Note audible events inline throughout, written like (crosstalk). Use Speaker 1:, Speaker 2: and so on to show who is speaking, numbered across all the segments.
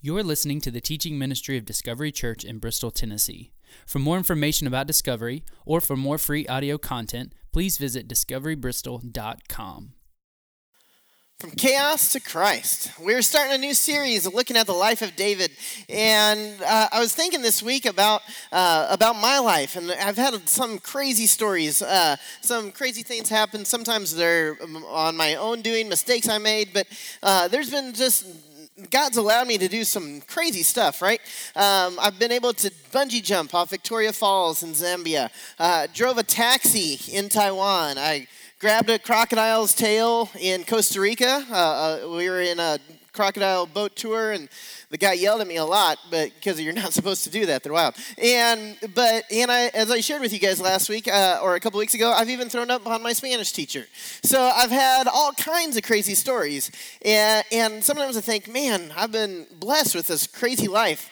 Speaker 1: You're listening to the teaching ministry of Discovery Church in Bristol, Tennessee. For more information about Discovery or for more free audio content, please visit discoverybristol.com.
Speaker 2: From chaos to Christ. We're starting a new series looking at the life of David, and uh, I was thinking this week about uh, about my life, and I've had some crazy stories. Uh, some crazy things happen. Sometimes they're on my own doing, mistakes I made, but uh, there's been just God's allowed me to do some crazy stuff, right? Um, I've been able to bungee jump off Victoria Falls in Zambia, uh, drove a taxi in Taiwan. I grabbed a crocodile's tail in Costa Rica. Uh, uh, we were in a crocodile boat tour, and the guy yelled at me a lot, but because you're not (laughs) supposed to do that, they're wild. And but and I, as I shared with you guys last week uh, or a couple weeks ago, I've even thrown up on my Spanish teacher. So I've had all kinds of crazy stories, and and sometimes I think, man, I've been blessed with this crazy life.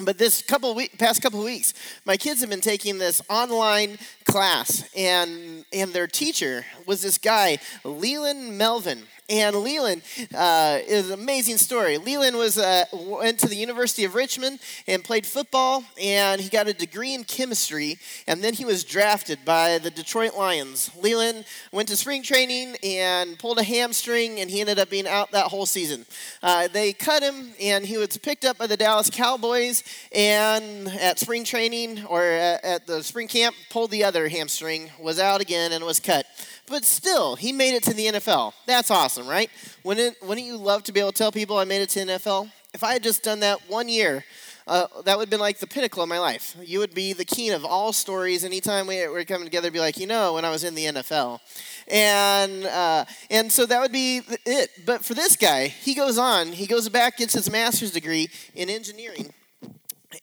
Speaker 2: But this couple week, past couple weeks, my kids have been taking this online class, and and their teacher was this guy, Leland Melvin. And Leland uh, is an amazing story. Leland was uh, went to the University of Richmond and played football, and he got a degree in chemistry. And then he was drafted by the Detroit Lions. Leland went to spring training and pulled a hamstring, and he ended up being out that whole season. Uh, they cut him, and he was picked up by the Dallas Cowboys. And at spring training or at, at the spring camp, pulled the other hamstring, was out again, and was cut. But still, he made it to the NFL. That's awesome, right? Wouldn't, wouldn't you love to be able to tell people I made it to NFL? If I had just done that one year, uh, that would have been like the pinnacle of my life. You would be the king of all stories. Anytime we were coming together, be like, you know, when I was in the NFL, and uh, and so that would be it. But for this guy, he goes on. He goes back, gets his master's degree in engineering,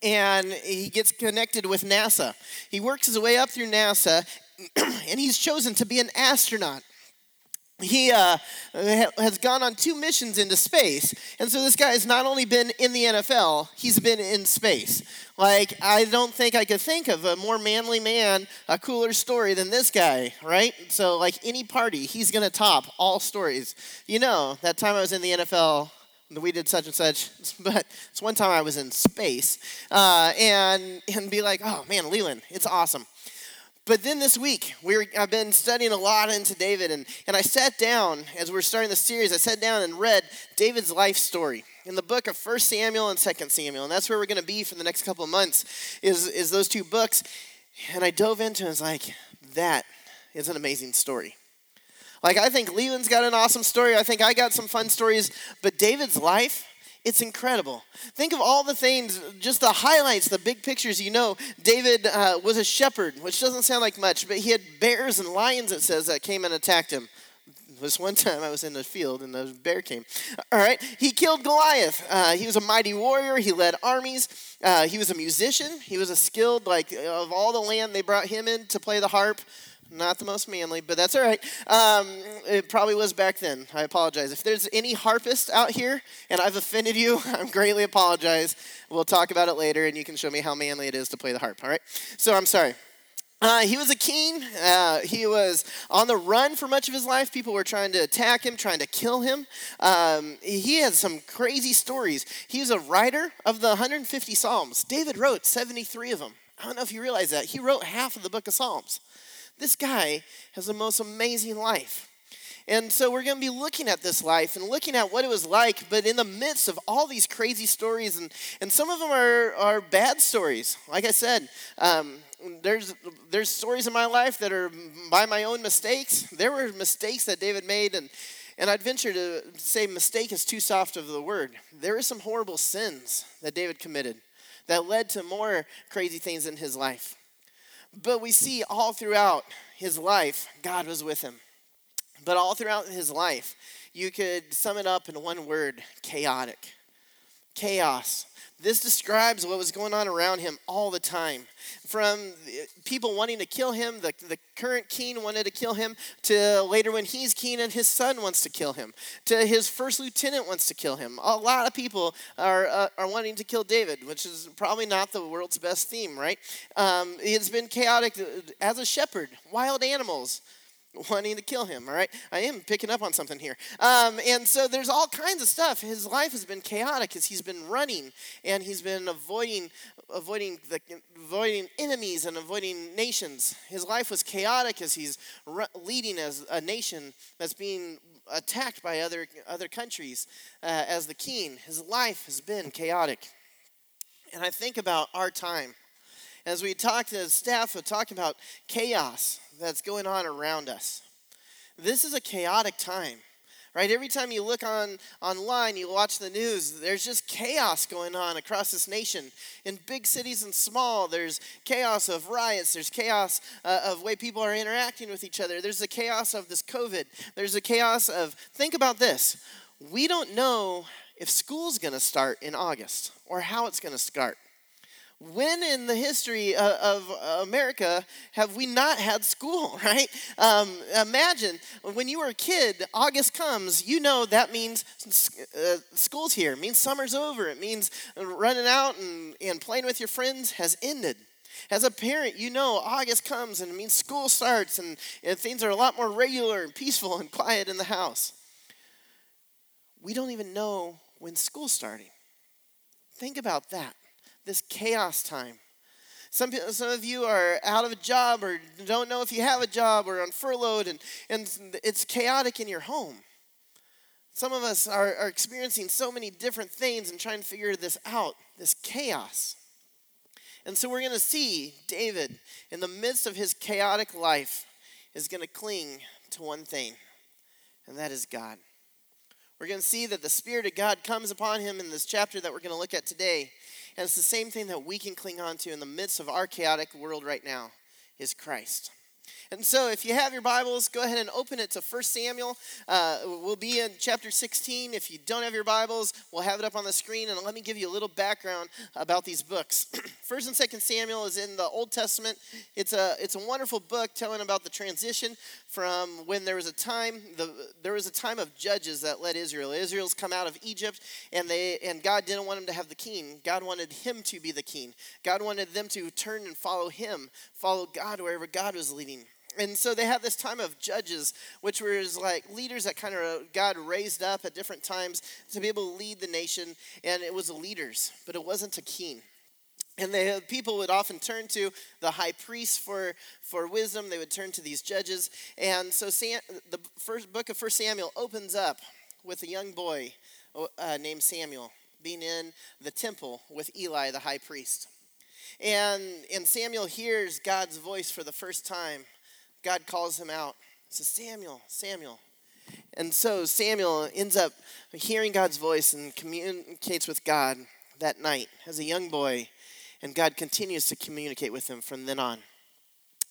Speaker 2: and he gets connected with NASA. He works his way up through NASA, (clears throat) and he's chosen to be an astronaut. He uh, has gone on two missions into space. And so this guy has not only been in the NFL, he's been in space. Like, I don't think I could think of a more manly man, a cooler story than this guy, right? So, like, any party, he's going to top all stories. You know, that time I was in the NFL, we did such and such, (laughs) but it's one time I was in space, uh, and and be like, oh man, Leland, it's awesome. But then this week, we were, I've been studying a lot into David, and, and I sat down, as we are starting the series, I sat down and read David's life story in the book of 1 Samuel and 2 Samuel. And that's where we're going to be for the next couple of months, is, is those two books. And I dove into it and was like, that is an amazing story. Like, I think Leland's got an awesome story. I think I got some fun stories. But David's life, it's incredible. Think of all the things, just the highlights, the big pictures. You know, David uh, was a shepherd, which doesn't sound like much, but he had bears and lions, it says, that came and attacked him. This one time I was in the field and the bear came. All right, he killed Goliath. Uh, he was a mighty warrior. He led armies. Uh, he was a musician. He was a skilled, like, of all the land they brought him in to play the harp. Not the most manly, but that's all right. Um, it probably was back then. I apologize. If there's any harpist out here and I've offended you, (laughs) I'm greatly apologize. We'll talk about it later and you can show me how manly it is to play the harp, all right? So I'm sorry. Uh, he was a king. Uh, he was on the run for much of his life. People were trying to attack him, trying to kill him. Um, he had some crazy stories. He was a writer of the 150 Psalms. David wrote 73 of them. I don't know if you realize that. He wrote half of the book of Psalms. This guy has the most amazing life. And so we're going to be looking at this life and looking at what it was like, but in the midst of all these crazy stories, and, and some of them are, are bad stories. Like I said, um, there's, there's stories in my life that are by my own mistakes. There were mistakes that David made, and, and I'd venture to say mistake is too soft of the word. There were some horrible sins that David committed that led to more crazy things in his life. But we see all throughout his life, God was with him. But all throughout his life, you could sum it up in one word chaotic. Chaos. This describes what was going on around him all the time. From people wanting to kill him, the, the current king wanted to kill him, to later when he's king and his son wants to kill him, to his first lieutenant wants to kill him. A lot of people are, uh, are wanting to kill David, which is probably not the world's best theme, right? Um, it's been chaotic as a shepherd, wild animals wanting to kill him. All right, I am picking up on something here. Um, and so there's all kinds of stuff. His life has been chaotic as he's been running and he's been avoiding, avoiding the avoiding enemies and avoiding nations. His life was chaotic as he's leading as a nation that's being attacked by other other countries uh, as the king. His life has been chaotic. And I think about our time as we talked as staff, we talked about chaos that's going on around us. This is a chaotic time, right? Every time you look on online, you watch the news, there's just chaos going on across this nation. In big cities and small, there's chaos of riots, there's chaos uh, of way people are interacting with each other. There's the chaos of this COVID. There's the chaos of think about this. We don't know if school's going to start in August or how it's going to start. When in the history of, America have we not had school, (laughs) right? Um, imagine when you were a kid, August comes, you know that means uh, school's here, it means summer's over, it means running out and, and playing with your friends has ended. As a parent, you know August comes and it means school starts and, and things are a lot more regular and peaceful and quiet in the house. We don't even know when school's starting. Think about that this chaos time. Some, some of you are out of a job or don't know if you have a job or on furloughed, and, and it's chaotic in your home. Some of us are, are experiencing so many different things and trying to figure this out, this chaos. And so we're going to see David, in the midst of his chaotic life, is going to cling to one thing, and that is God. We're going to see that the Spirit of God comes upon him in this chapter that we're going to look at today. And it's the same thing that we can cling on to in the midst of our chaotic world right now is Christ. And so, if you have your Bibles, go ahead and open it to 1 Samuel. Uh, we'll be in chapter 16. If you don't have your Bibles, we'll have it up on the screen. And let me give you a little background about these books. (clears throat) 1st and 2nd Samuel is in the Old Testament. It's a, it's a wonderful book telling about the transition from when there was a time, the, there was a time of judges that led Israel. Israel's come out of Egypt, and, they, and God didn't want them to have the king. God wanted him to be the king. God wanted them to turn and follow him, follow God wherever God was leading and so they had this time of judges, which was like leaders that kind of God raised up at different times to be able to lead the nation, and it was leaders, but it wasn't a king. And the people would often turn to the high priest for, for wisdom. They would turn to these judges. And so Sam, the first book of First Samuel opens up with a young boy uh, named Samuel being in the temple with Eli, the high priest. And, and Samuel hears God's voice for the first time God calls him out. He says, Samuel, Samuel. And so Samuel ends up hearing God's voice and communicates with God that night as a young boy. And God continues to communicate with him from then on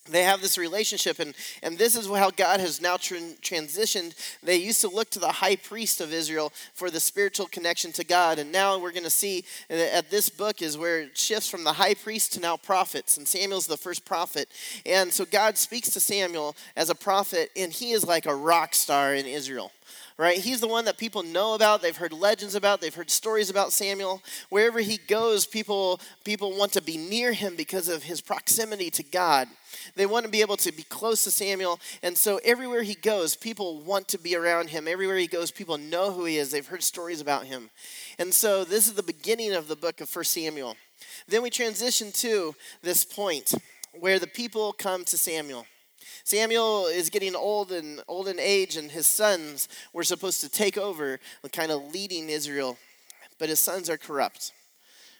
Speaker 2: they have this relationship and, and this is how god has now transitioned. They used to look to the high priest of israel for the spiritual connection to god and now we're going to see at this book is where it shifts from the high priest to now prophets and samuel's the first prophet. And so god speaks to samuel as a prophet and he is like a rock star in israel right? He's the one that people know about. They've heard legends about. They've heard stories about Samuel. Wherever he goes, people people want to be near him because of his proximity to God. They want to be able to be close to Samuel. And so everywhere he goes, people want to be around him. Everywhere he goes, people know who he is. They've heard stories about him. And so this is the beginning of the book of First Samuel. Then we transition to this point where the people come to Samuel. Samuel is getting old and old in age, and his sons were supposed to take over, kind of leading Israel, but his sons are corrupt.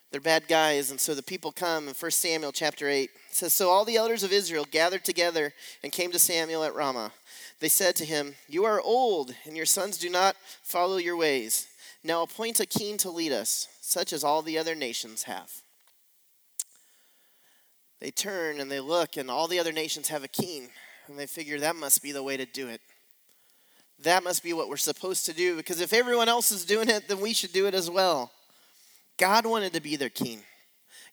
Speaker 2: They're bad guys, and so the people come in 1 Samuel chapter 8. Says, So all the elders of Israel gathered together and came to Samuel at Ramah. They said to him, You are old, and your sons do not follow your ways. Now appoint a king to lead us, such as all the other nations have. They turn and they look, and all the other nations have a king. And they figure that must be the way to do it. That must be what we're supposed to do because if everyone else is doing it, then we should do it as well. God wanted to be their king,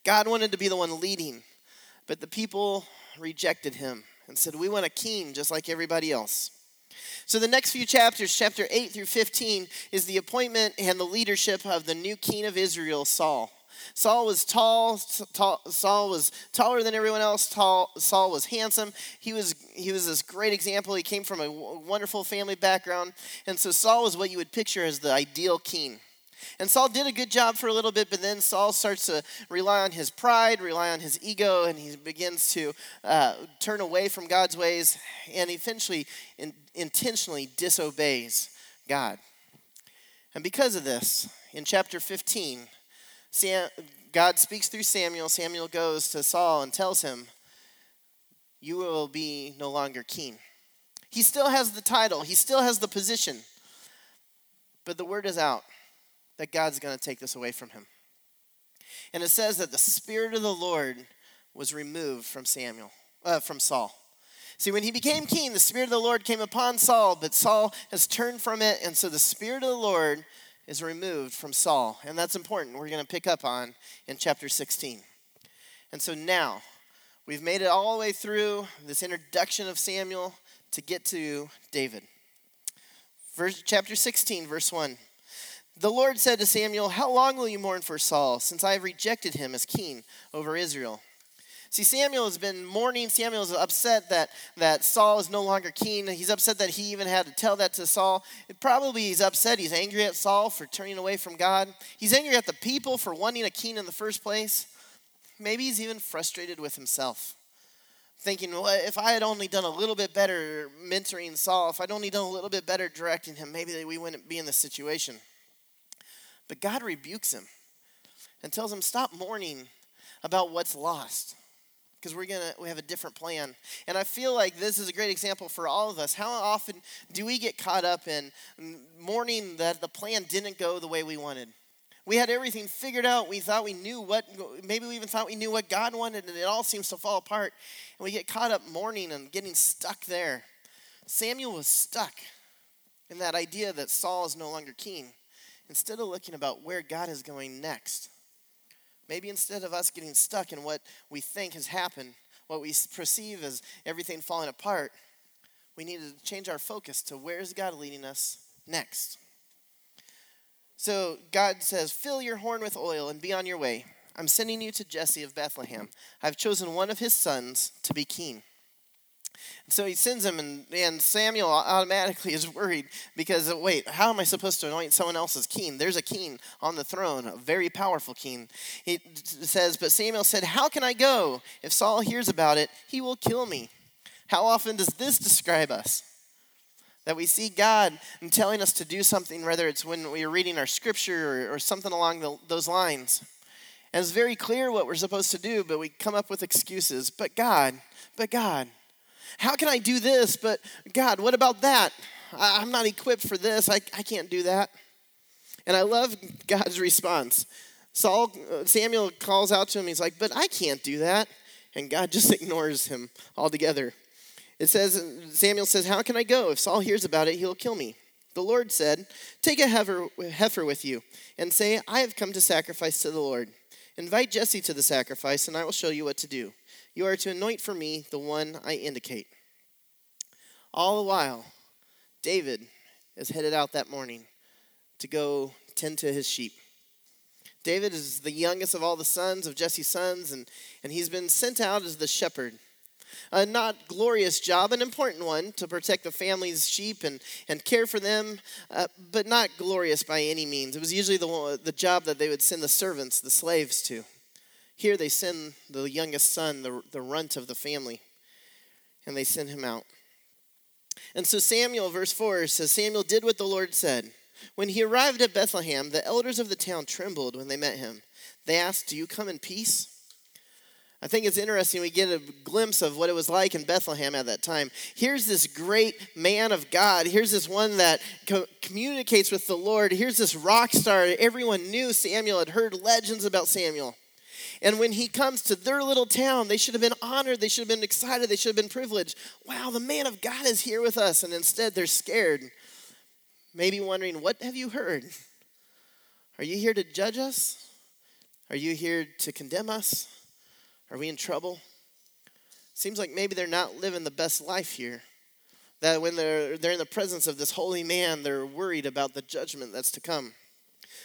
Speaker 2: God wanted to be the one leading, but the people rejected him and said, We want a king just like everybody else. So, the next few chapters, chapter 8 through 15, is the appointment and the leadership of the new king of Israel, Saul. Saul was tall, tall, Saul was taller than everyone else. Tall, Saul was handsome. He was he was this great example. He came from a wonderful family background, and so Saul was what you would picture as the ideal king. And Saul did a good job for a little bit, but then Saul starts to rely on his pride, rely on his ego, and he begins to uh, turn away from God's ways and eventually in, intentionally disobeys God. And because of this, in chapter 15, Sam, God speaks through Samuel. Samuel goes to Saul and tells him, You will be no longer king. He still has the title, he still has the position, but the word is out that God's going to take this away from him. And it says that the Spirit of the Lord was removed from Samuel, uh, from Saul. See, when he became king, the Spirit of the Lord came upon Saul, but Saul has turned from it, and so the Spirit of the Lord is removed from Saul. And that's important. We're going to pick up on in chapter 16. And so now, we've made it all the way through this introduction of Samuel to get to David. Verse, chapter 16, verse 1. The Lord said to Samuel, How long will you mourn for Saul, since I have rejected him as king over Israel? See, Samuel has been mourning. Samuel is upset that, that Saul is no longer king. He's upset that he even had to tell that to Saul. It probably he's upset. He's angry at Saul for turning away from God. He's angry at the people for wanting a king in the first place. Maybe he's even frustrated with himself. Thinking, well, if I had only done a little bit better mentoring Saul, if I'd only done a little bit better directing him, maybe we wouldn't be in this situation. But God rebukes him and tells him, Stop mourning about what's lost because we're gonna we have a different plan. And i feel like this is a great example for all of us. How often do we get caught up in mourning that the plan didn't go the way we wanted? We had everything figured out. We thought we knew what maybe we even thought we knew what god wanted and it all seems to fall apart. And we get caught up mourning and getting stuck there. Samuel was stuck in that idea that saul is no longer king. Instead of looking about where God is going next. Maybe instead of us getting stuck in what we think has happened, what we perceive as everything falling apart, we need to change our focus to where is God leading us next. So God says, Fill your horn with oil and be on your way. I'm sending you to Jesse of Bethlehem. I've chosen one of his sons to be king. So he sends him, and, and Samuel automatically is worried because, wait, how am I supposed to anoint someone else's king? There's a king on the throne, a very powerful king. He says, But Samuel said, How can I go? If Saul hears about it, he will kill me. How often does this describe us? That we see God telling us to do something, whether it's when we are reading our scripture or, or something along the, those lines. And it's very clear what we're supposed to do, but we come up with excuses. But God, but God. How can I do this? But God, what about that? I, am not equipped for this. I, I can't do that. And I love God's response. Saul, uh, Samuel calls out to him. He's like, But I can't do that. And God (laughs) just ignores him altogether. It says, Samuel says, How can I go? If Saul hears about it, he'll kill me. The Lord said, Take a heifer, heifer with you and say, I have come to sacrifice to the Lord. Invite Jesse to the sacrifice, and I will show you what to do. You are to anoint for me the one I indicate. All the while, David is headed out that morning to go tend to his sheep. David is the youngest of all the sons of Jesse's sons, and, and he's been sent out as the shepherd. A not glorious job, an important one to protect the family's sheep and, and care for them, uh, but not glorious by any means. It was usually the, the job that they would send the servants, the slaves, to. Here they send the youngest son, the, the runt of the family, and they send him out. And so Samuel, verse 4 says, Samuel did what the Lord said. When he arrived at Bethlehem, the elders of the town trembled when they met him. They asked, Do you come in peace? I think it's interesting we get a glimpse of what it was like in Bethlehem at that time. Here's this great man of God. Here's this one that co- communicates with the Lord. Here's this rock star. Everyone knew Samuel, had heard legends about Samuel. And when he comes to their little town, they should have been honored, they should have been excited, they should have been privileged. Wow, the man of God is here with us. And instead, they're scared, maybe wondering, What have you heard? Are you here to judge us? Are you here to condemn us? Are we in trouble? Seems like maybe they're not living the best life here. That when they're, they're in the presence of this holy man, they're worried about the judgment that's to come.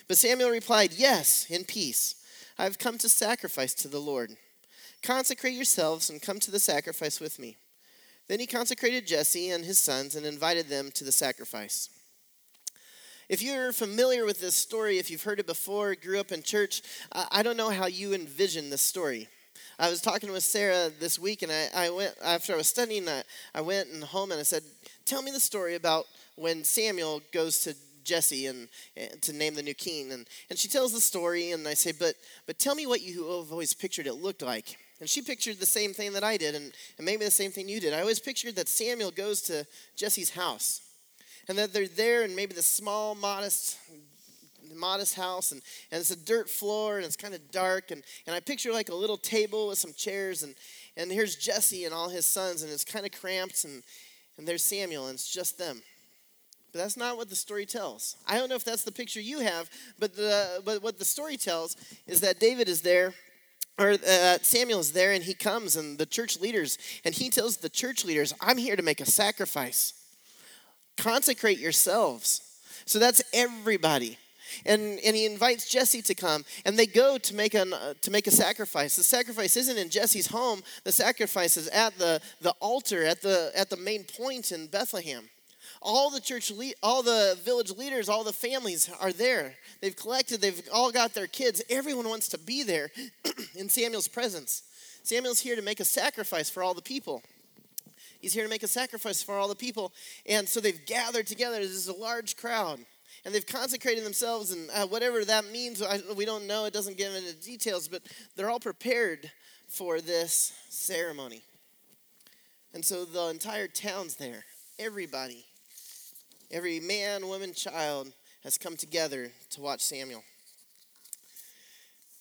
Speaker 2: But Samuel replied, Yes, in peace. I have come to sacrifice to the Lord. Consecrate yourselves and come to the sacrifice with me. Then he consecrated Jesse and his sons and invited them to the sacrifice. If you're familiar with this story, if you've heard it before, grew up in church, I don't know how you envision this story. I was talking with Sarah this week, and I, I went after I was studying. I, I went and home and I said, "Tell me the story about when Samuel goes to Jesse and, and, to name the new king." And and she tells the story, and I say, "But but tell me what you have always pictured it looked like." And she pictured the same thing that I did, and, and maybe the same thing you did. I always pictured that Samuel goes to Jesse's house, and that they're there in maybe the small, modest modest house and, and it's a dirt floor and it's kind of dark and, and i picture like a little table with some chairs and, and here's jesse and all his sons and it's kind of cramped and, and there's samuel and it's just them but that's not what the story tells. I don't know if that's the picture you have but, the, but what the story tells is that david is there or uh, Samuel is there and he comes and the church leaders and he tells the church leaders i'm here to make a sacrifice. Consecrate yourselves. So that's everybody. And, and he invites Jesse to come, and they go to make, an, uh, to make a sacrifice. The sacrifice isn't in Jesse's home, the sacrifice is at the, the altar, at the, at the main point in Bethlehem. All the church, le- all the village leaders, all the families are there. They've collected, they've all got their kids. Everyone wants to be there (clears throat) in Samuel's presence. Samuel's here to make a sacrifice for all the people. He's here to make a sacrifice for all the people. And so they've gathered together. This is a large crowd and they've consecrated themselves, and uh, whatever that means, I, we don't know. It doesn't give into details, but they're all prepared for this ceremony. And so the entire town's there. Everybody, every man, woman, child has come together to watch Samuel.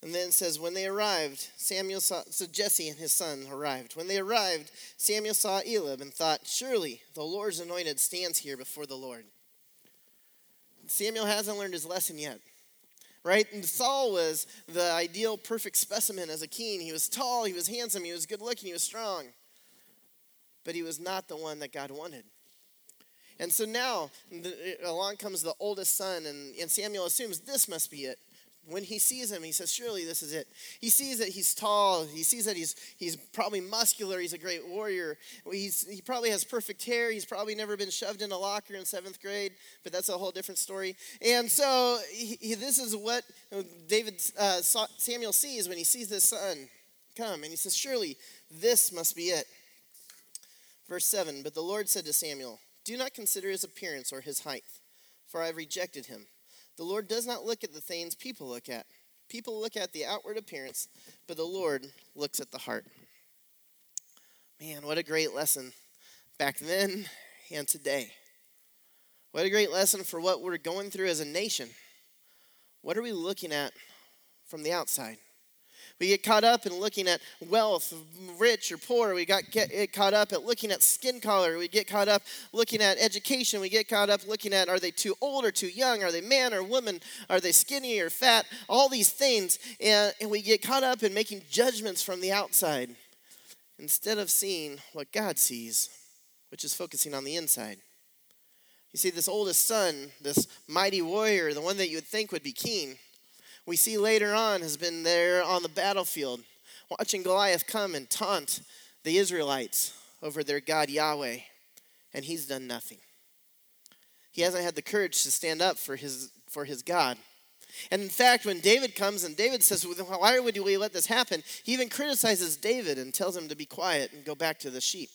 Speaker 2: And then says, when they arrived, Samuel saw, so Jesse and his son arrived. When they arrived, Samuel saw Eliab and thought, surely the Lord's anointed stands here before the Lord. Samuel hasn't learned his lesson yet. Right? And Saul was the ideal perfect specimen as a king. He was tall, he was handsome, he was good looking, he was strong. But he was not the one that God wanted. And so now the, along comes the oldest son, and, and Samuel assumes this must be it when he sees him, he says, Surely this is it. He sees that he's tall. He sees that he's, he's probably muscular. He's a great warrior. He's, he probably has perfect hair. He's probably never been shoved in a locker in seventh grade, but that's a whole different story. And so he, he, this is what David uh, Samuel sees when he sees this son come. And he says, Surely this must be it. Verse 7 But the Lord said to Samuel, Do not consider his appearance or his height, for I have rejected him. The Lord does not look at the things people look at. People look at the outward appearance, but the Lord looks at the heart. Man, what a great lesson back then and today. What a great lesson for what we're going through as a nation. What are we looking at from the outside? We get caught up in looking at wealth, rich or poor. We got get caught up at looking at skin color. We get caught up looking at education. We get caught up looking at are they too old or too young? Are they man or woman? Are they skinny or fat? All these things. And, and we get caught up in making judgments from the outside instead of seeing what God sees, which is focusing on the inside. You see, this oldest son, this mighty warrior, the one that you would think would be king, we see later on has been there on the battlefield, watching Goliath come and taunt the Israelites over their God Yahweh, and he's done nothing. He hasn't had the courage to stand up for his, for his God. And in fact, when David comes and David says, Why would we let this happen? He even criticizes David and tells him to be quiet and go back to the sheep.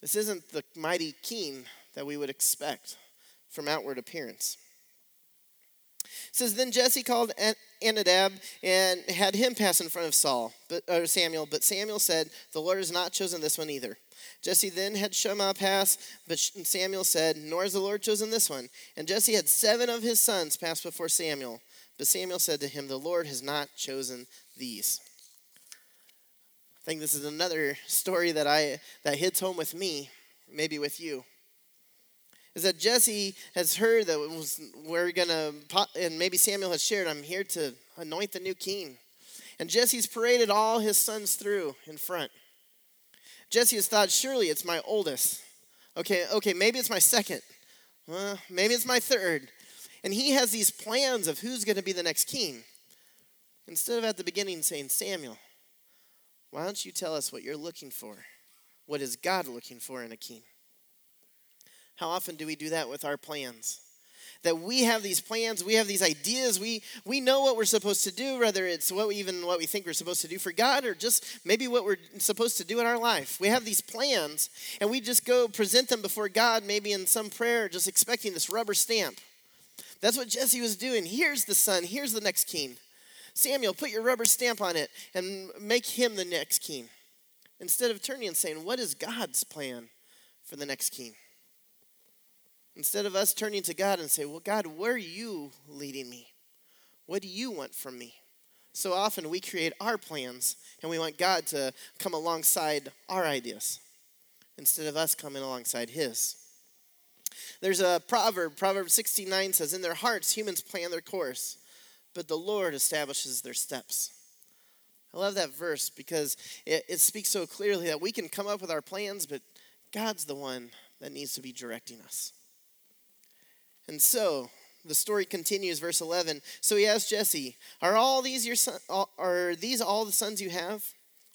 Speaker 2: This isn't the mighty king that we would expect from outward appearance. It says then Jesse called Abinadab and had him pass in front of Saul, but or Samuel. But Samuel said, "The Lord has not chosen this one either." Jesse then had Shammah pass, but Samuel said, "Nor has the Lord chosen this one." And Jesse had seven of his sons pass before Samuel, but Samuel said to him, "The Lord has not chosen these." I think this is another story that I that hits home with me, maybe with you is that Jesse has heard that was, we're going to, and maybe Samuel has shared, I'm here to anoint the new king. And Jesse's paraded all his sons through in front. Jesse has thought, surely it's my oldest. Okay, okay, maybe it's my second. Uh, maybe it's my third. And he has these plans of who's going to be the next king. Instead of at the beginning saying, Samuel, why don't you tell us what you're looking for? What is God looking for in a king? How often do we do that with our plans? That we have these plans, we have these ideas, we, we know what we're supposed to do, whether it's what we, even what we think we're supposed to do for God or just maybe what we're supposed to do in our life. We have these plans and we just go present them before God, maybe in some prayer, just expecting this rubber stamp. That's what Jesse was doing. Here's the son, here's the next king. Samuel, put your rubber stamp on it and make him the next king. Instead of turning and saying, What is God's plan for the next king? Instead of us turning to God and say, Well, God, where are you leading me? What do you want from me? So often we create our plans and we want God to come alongside our ideas instead of us coming alongside His. There's a proverb, Proverb 69 says, In their hearts, humans plan their course, but the Lord establishes their steps. I love that verse because it, it speaks so clearly that we can come up with our plans, but God's the one that needs to be directing us. And so the story continues, verse 11. So he asked Jesse, Are all these your son, are these all the sons you have?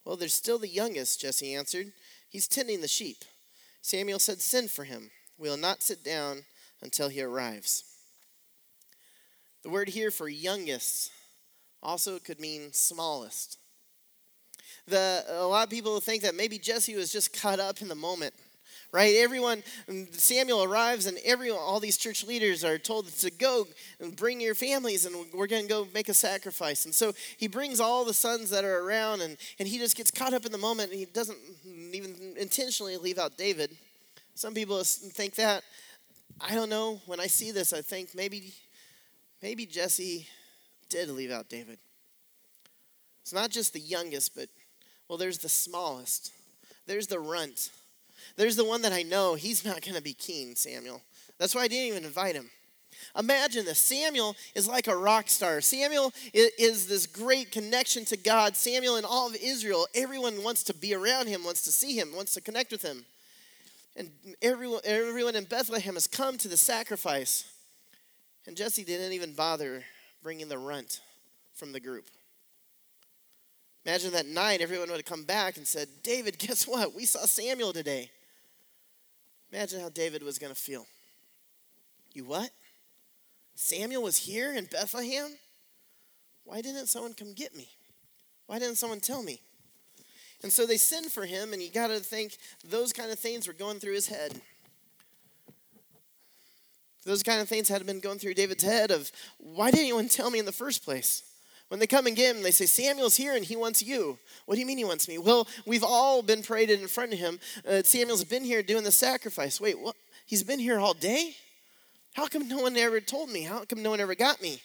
Speaker 2: Well, there's still the youngest, Jesse answered. He's tending the sheep. Samuel said, Send for him. We'll not sit down until he arrives. The word here for youngest also could mean smallest. The, a lot of people think that maybe Jesse was just caught up in the moment right? Everyone, um, Samuel arrives, and everyone, all these church leaders are told to go and bring your families, and we're going to go make a sacrifice. And so he brings all the sons that are around, and, and he just gets caught up in the moment, and he doesn't even intentionally leave out David. Some people think that. I don't know. When I see this, I think maybe, maybe Jesse did leave out David. It's not just the youngest, but well, there's the smallest. There's the runt. There's the one that I know he's not going to be keen, Samuel. That's why I didn't even invite him. Imagine this. Samuel is like a rock star. Samuel is this great connection to God. Samuel and all of Israel, everyone wants to be around him, wants to see him, wants to connect with him. And everyone, everyone in Bethlehem has come to the sacrifice. And Jesse didn't even bother bringing the runt from the group. Imagine that night everyone would have come back and said, David, (laughs) guess what? We saw Samuel today. Imagine how David was going to feel. You what? Samuel was here in Bethlehem? Why didn't someone come get me? Why didn't someone tell me? And so they send for him, and you got to think those kind of things were going through his head. Those kind of things had been going through David's head of, why didn't anyone tell me in the first place? When they come and get him, they say, Samuel's here and he wants you. What do you mean he wants me? Well, we've all been paraded in front of him. Uh, Samuel's been here doing the sacrifice. Wait, what? He's been here all day? How come no one ever told me? How come no one ever got me?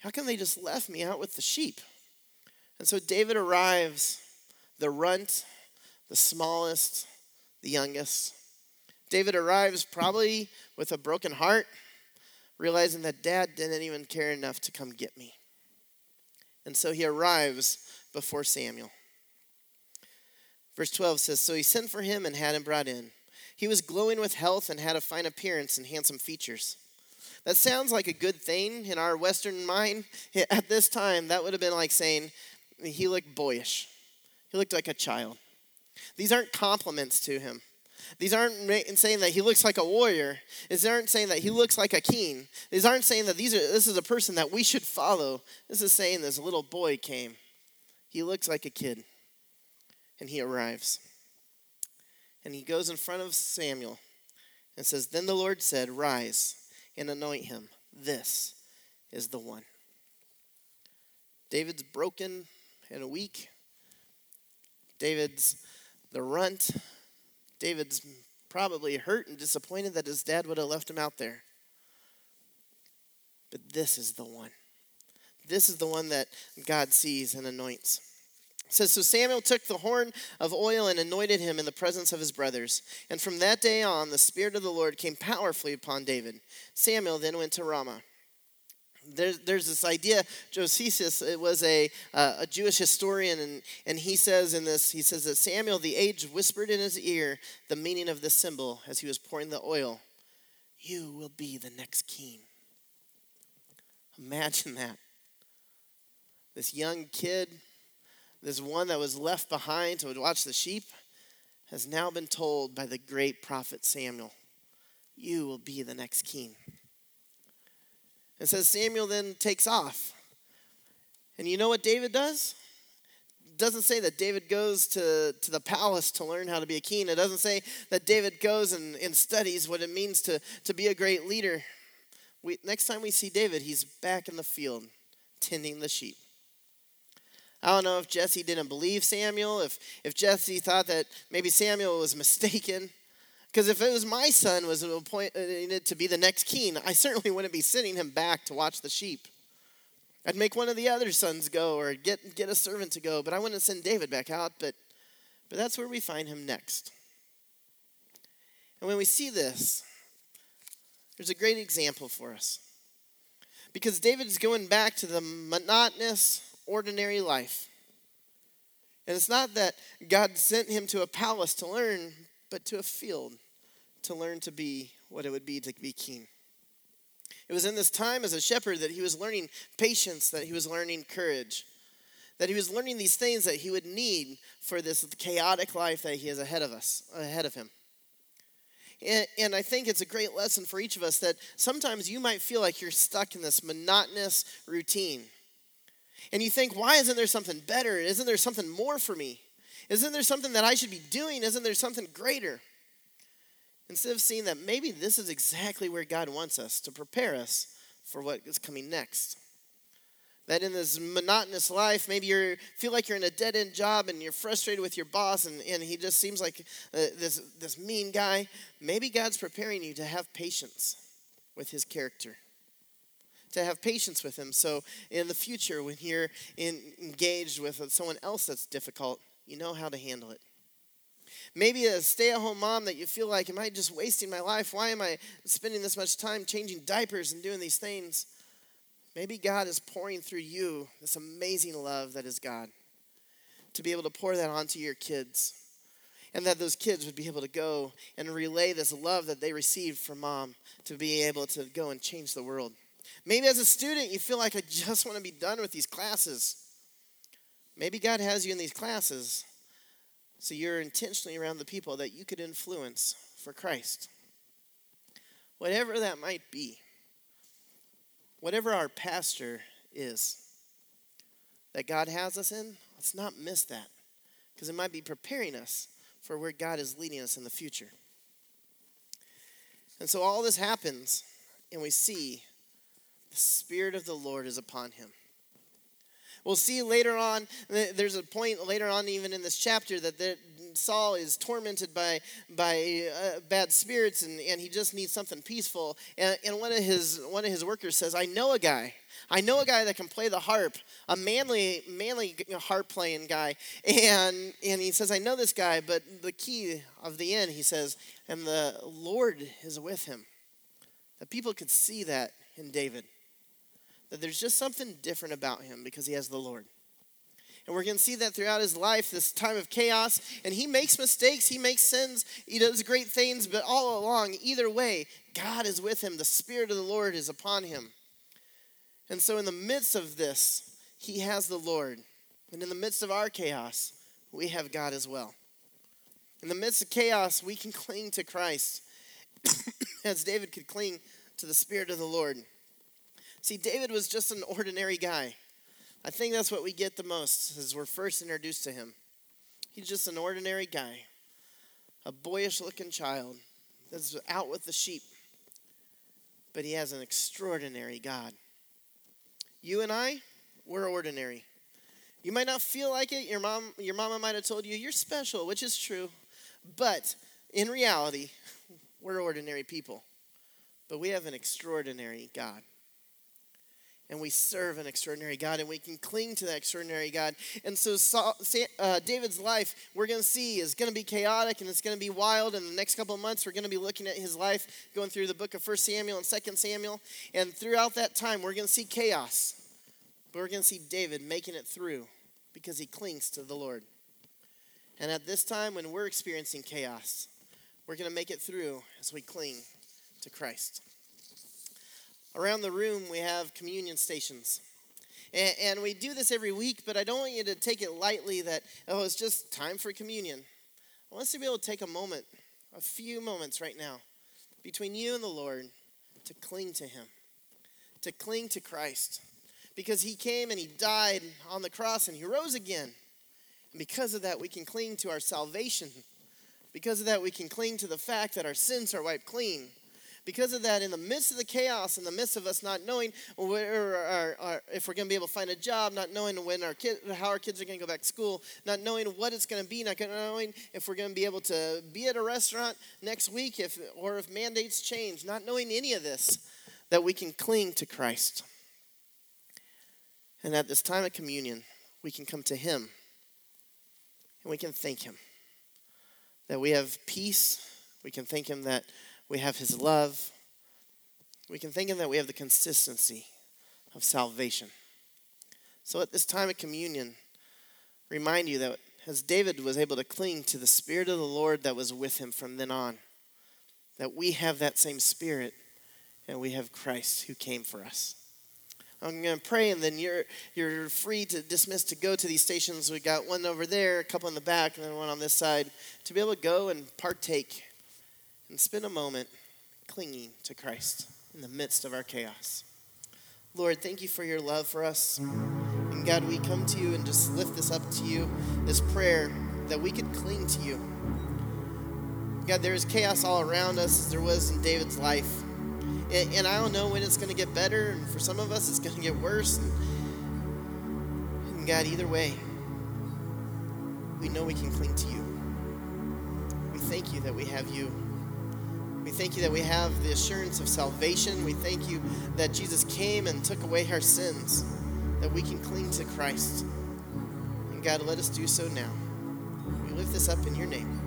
Speaker 2: How come they just left me out with the sheep? And so David arrives, the runt, the smallest, the youngest. David arrives probably with a broken heart, realizing that dad didn't even care enough to come get me. And so he arrives before Samuel. Verse 12 says So he sent for him and had him brought in. He was glowing with health and had a fine appearance and handsome features. That sounds like a good thing in our Western mind. (laughs) At this time, that would have been like saying he looked boyish, he looked like a child. These aren't compliments to him. These aren't saying that he looks like a warrior. These aren't saying that he looks like a king. These aren't saying that these are, this is a person that we should follow. This is saying this little boy came. He looks like a kid. And he arrives. And he goes in front of Samuel and says, Then the Lord said, Rise and anoint him. This is the one. David's broken and weak. David's the runt David's probably hurt and disappointed that his dad would have left him out there. But this is the one. This is the one that God sees and anoints. It says, So Samuel took the horn of oil and anointed him in the presence of his brothers. And from that day on, the Spirit of the Lord came powerfully upon David. Samuel then went to Ramah there's, there's this idea josephus it was a, uh, a jewish historian and, and he says in this he says that samuel the aged whispered in his ear the meaning of this symbol as he was pouring the oil you will be the next king imagine that this young kid, this one that was left behind to watch the sheep, has now been told by the great prophet Samuel, You will be the next king. It says Samuel then takes off. And you know what David does? It doesn't say that David goes to, to the palace to learn how to be a king. It doesn't say that David goes and, and studies what it means to, to be a great leader. We, next time we see David, he's back in the field tending the sheep. I don't know if Jesse didn't believe Samuel, if, if Jesse thought that maybe Samuel was (laughs) mistaken. Because if it was my son was appointed to be the next king, I certainly wouldn't be sending him back to watch the sheep. I'd make one of the other sons go or get, get a servant to go, but I wouldn't send David back out. But, but that's where we find him next. And when we see this, there's a great example for us. Because David is going back to the monotonous, ordinary life. And it's not that God sent him to a palace to learn, but to a field to learn to be what it would be to be king. It was in this time as a shepherd that he was learning patience, that he was learning courage, that he was learning these things that he would need for this chaotic life that he has ahead of us, ahead of him. And, and I think it's a great lesson for each of us that sometimes you might feel like you're stuck in this monotonous routine. And you think, why isn't there something better? Isn't there something more for me? Isn't there something that I should be doing? Isn't there something greater? Instead of seeing that maybe this is exactly where God wants us to prepare us for what is coming next. That in this monotonous life, maybe you feel like you're in a dead end job and you're frustrated with your boss and, and he just seems like uh, this, this mean guy. Maybe God's preparing you to have patience with his character to have patience with him. So in the future, when you're in, engaged with someone else that's difficult, you know how to handle it. Maybe a stay at home mom that you feel like, am I just wasting my life? Why am I spending this much time changing diapers and doing these things? Maybe God is pouring through you this amazing love that is God to be able to pour that onto your kids. And that those kids would be able to go and relay this love that they received from mom to be able to go and change the world. Maybe as a student, you feel like I just want to be done with these classes. Maybe God has you in these classes so you're intentionally around the people that you could influence for Christ. Whatever that might be, whatever our pastor is that God has us in, let's not miss that because it might be preparing us for where God is leading us in the future. And so all this happens, and we see the Spirit of the Lord is upon him. We'll see later on, there's a point later on, even in this chapter, that Saul is tormented by, by uh, bad spirits and, and he just needs something peaceful. And, and one, of his, one of his workers says, I know a guy. I know a guy that can play the harp, a manly, manly harp playing guy. And, and he says, I know this guy, but the key of the end, he says, and the Lord is with him. That people could see that in David that there's just something different about him because he has the Lord. And we're going to see that throughout his life, this time of chaos. And he makes mistakes, he makes sins, he does great things, but all along, either way, God is with him. The Spirit of the Lord is upon him. And so, in the midst of this, he has the Lord. And in the midst of our chaos, we have God as well. In the midst of chaos, we can cling to Christ (coughs) as David could cling to the Spirit of the Lord. See, David was just an ordinary guy. I think that's what we get the most as we're first introduced to him. He's just an ordinary guy, a boyish looking child that's out with the sheep. But he has an extraordinary God. You and I, we're ordinary. You might not feel like it. Your mom, your mama might have told you you're special, which is true. But in reality, (laughs) we're ordinary people. But we have an extraordinary God and we serve an extraordinary God, and we can cling to that extraordinary God. And so, uh, David's life, we're going to see, is going to be chaotic and it's going to be wild. In the next couple of months, we're going to be looking at his life, going through the book of First Samuel and Second Samuel. And throughout that time, we're going to see chaos, but we're going to see David making it through because he clings to the Lord. And at this time, when we're experiencing chaos, we're going to make it through as we cling to Christ. Around the room, we have communion stations. And, and we do this every week, but I don't want you to take it lightly that, oh, it's just time for communion. I want us to be able to take a moment, a few moments right now, between you and the Lord to cling to Him, to cling to Christ. Because He came and He died on the cross and He rose again. And because of that, we can cling to our salvation. Because of that, we can cling to the fact that our sins are wiped clean. Because of that, in the midst of the chaos, in the midst of us not knowing where our, our, if we're going to be able to find a job, not knowing when our kid, how our kids are going to go back to school, not knowing what it's going to be, not knowing if we're going to be able to be at a restaurant next week, if or if mandates change, not knowing any of this, that we can cling to Christ. And at this time of communion, we can come to Him and we can thank Him that we have peace. We can thank Him that we have His love. We can thank Him that we have the consistency of salvation. So at this time of communion, remind you that as David was able to cling to the Spirit of the Lord that was with him from then on, that we have that same Spirit and we have Christ who came for us. I'm going to pray, and then you're you're free to dismiss to go to these stations. We got one over there, a couple in the back, and then one on this side, to be able to go and partake and spend a moment clinging to Christ in the midst of our chaos. Lord, thank you for your love for us. And God, we come to you and just lift this up to you, this prayer that we could cling to you. God, there is chaos all around us as there was in David's life. And, and I don't know when it's going to get better, and for some of us, it's going to get worse. And, and God, either way, we know we can cling to you. We thank you that we have you. We thank you that we have the assurance of salvation. We thank you that Jesus came and took away our sins, that we can cling to Christ. And God, let us do so now. We lift this up in your name.